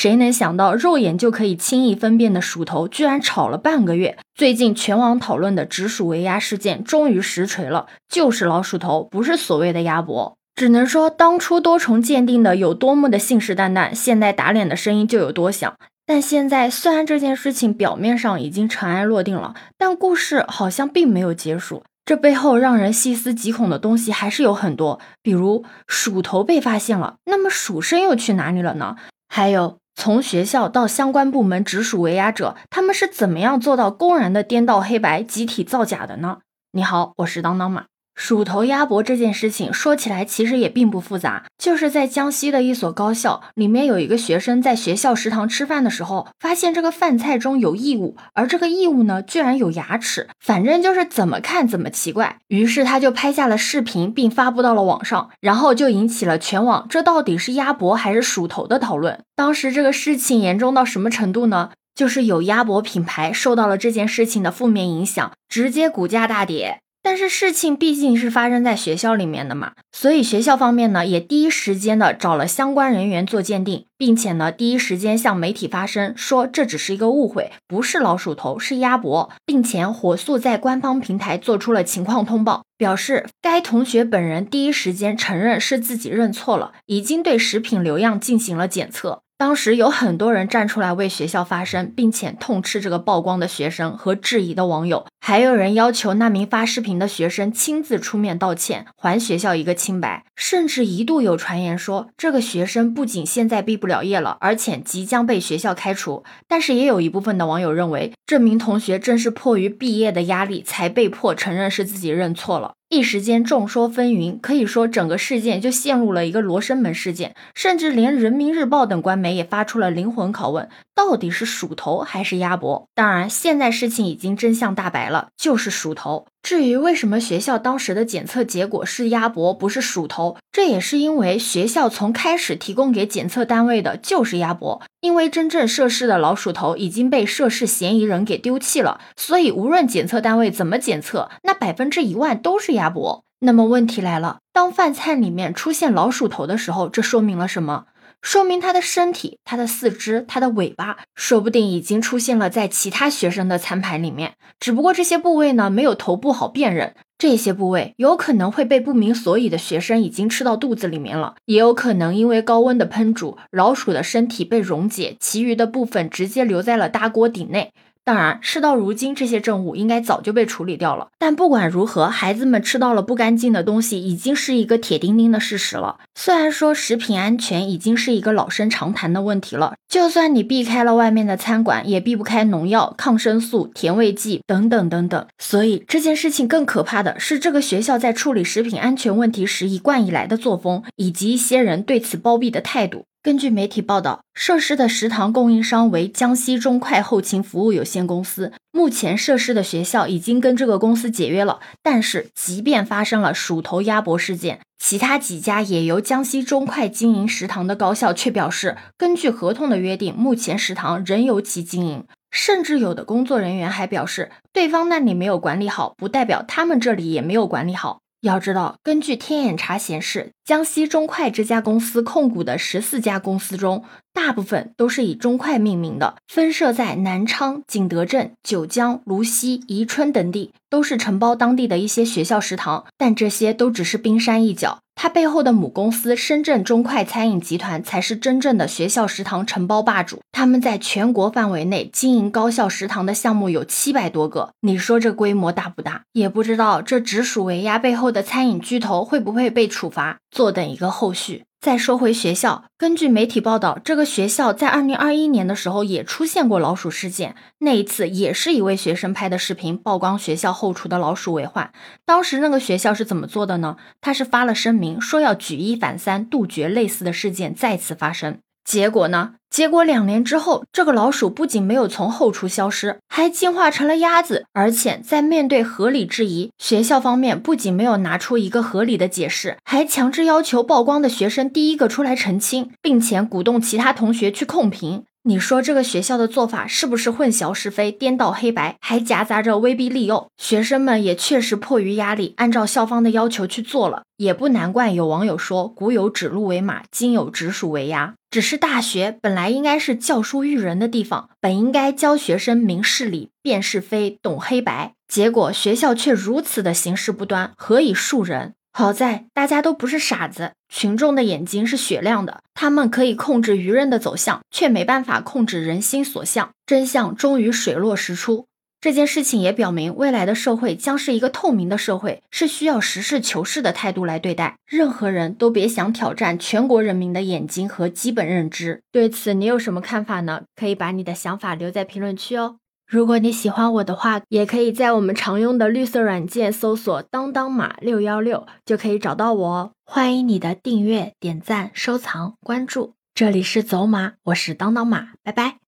谁能想到肉眼就可以轻易分辨的鼠头，居然吵了半个月。最近全网讨论的直属围鸭事件终于实锤了，就是老鼠头，不是所谓的鸭脖。只能说当初多重鉴定的有多么的信誓旦旦，现在打脸的声音就有多响。但现在虽然这件事情表面上已经尘埃落定了，但故事好像并没有结束。这背后让人细思极恐的东西还是有很多，比如鼠头被发现了，那么鼠身又去哪里了呢？还有从学校到相关部门直属维压者，他们是怎么样做到公然的颠倒黑白、集体造假的呢？你好，我是当当马。鼠头鸭脖这件事情说起来其实也并不复杂，就是在江西的一所高校里面有一个学生在学校食堂吃饭的时候，发现这个饭菜中有异物，而这个异物呢居然有牙齿，反正就是怎么看怎么奇怪。于是他就拍下了视频，并发布到了网上，然后就引起了全网这到底是鸭脖还是鼠头的讨论。当时这个事情严重到什么程度呢？就是有鸭脖品牌受到了这件事情的负面影响，直接股价大跌。但是事情毕竟是发生在学校里面的嘛，所以学校方面呢也第一时间的找了相关人员做鉴定，并且呢第一时间向媒体发声，说这只是一个误会，不是老鼠头，是鸭脖，并且火速在官方平台做出了情况通报，表示该同学本人第一时间承认是自己认错了，已经对食品留样进行了检测。当时有很多人站出来为学校发声，并且痛斥这个曝光的学生和质疑的网友，还有人要求那名发视频的学生亲自出面道歉，还学校一个清白。甚至一度有传言说，这个学生不仅现在毕不了业了，而且即将被学校开除。但是也有一部分的网友认为，这名同学正是迫于毕业的压力，才被迫承认是自己认错了。一时间众说纷纭，可以说整个事件就陷入了一个罗生门事件，甚至连人民日报等官媒也发出了灵魂拷问：到底是鼠头还是鸭脖？当然，现在事情已经真相大白，了就是鼠头。至于为什么学校当时的检测结果是鸭脖，不是鼠头，这也是因为学校从开始提供给检测单位的就是鸭脖，因为真正涉事的老鼠头已经被涉事嫌疑人给丢弃了，所以无论检测单位怎么检测，那百分之一万都是鸭脖。那么问题来了，当饭菜里面出现老鼠头的时候，这说明了什么？说明他的身体、他的四肢、他的尾巴，说不定已经出现了在其他学生的餐盘里面。只不过这些部位呢，没有头部好辨认。这些部位有可能会被不明所以的学生已经吃到肚子里面了，也有可能因为高温的烹煮，老鼠的身体被溶解，其余的部分直接留在了大锅底内。当然，事到如今，这些证物应该早就被处理掉了。但不管如何，孩子们吃到了不干净的东西，已经是一个铁钉钉的事实了。虽然说食品安全已经是一个老生常谈的问题了，就算你避开了外面的餐馆，也避不开农药、抗生素、甜味剂等等等等。所以这件事情更可怕的是，这个学校在处理食品安全问题时一贯以来的作风，以及一些人对此包庇的态度。根据媒体报道，涉事的食堂供应商为江西中快后勤服务有限公司。目前涉事的学校已经跟这个公司解约了，但是即便发生了鼠头鸭脖事件，其他几家也由江西中快经营食堂的高校却表示，根据合同的约定，目前食堂仍由其经营。甚至有的工作人员还表示，对方那里没有管理好，不代表他们这里也没有管理好。要知道，根据天眼查显示，江西中快这家公司控股的十四家公司中，大部分都是以中快命名的，分设在南昌、景德镇、九江、芦溪、宜春等地，都是承包当地的一些学校食堂。但这些都只是冰山一角。它背后的母公司深圳中快餐饮集团才是真正的学校食堂承包霸主。他们在全国范围内经营高校食堂的项目有七百多个，你说这规模大不大？也不知道这直属围鸭背后的餐饮巨头会不会被处罚？坐等一个后续。再说回学校，根据媒体报道，这个学校在二零二一年的时候也出现过老鼠事件，那一次也是一位学生拍的视频曝光学校后厨的老鼠为患。当时那个学校是怎么做的呢？他是发了声明，说要举一反三，杜绝类似的事件再次发生。结果呢？结果两年之后，这个老鼠不仅没有从后厨消失，还进化成了鸭子。而且在面对合理质疑，学校方面不仅没有拿出一个合理的解释，还强制要求曝光的学生第一个出来澄清，并且鼓动其他同学去控评。你说这个学校的做法是不是混淆是非、颠倒黑白，还夹杂着威逼利诱？学生们也确实迫于压力，按照校方的要求去做了，也不难怪有网友说：“古有指鹿为马，今有指鼠为鸭。”只是大学本来应该是教书育人的地方，本应该教学生明事理、辨是非、懂黑白，结果学校却如此的行事不端，何以树人？好在大家都不是傻子，群众的眼睛是雪亮的，他们可以控制舆论的走向，却没办法控制人心所向，真相终于水落石出。这件事情也表明，未来的社会将是一个透明的社会，是需要实事求是的态度来对待。任何人都别想挑战全国人民的眼睛和基本认知。对此，你有什么看法呢？可以把你的想法留在评论区哦。如果你喜欢我的话，也可以在我们常用的绿色软件搜索“当当马六幺六”，就可以找到我哦。欢迎你的订阅、点赞、收藏、关注。这里是走马，我是当当马，拜拜。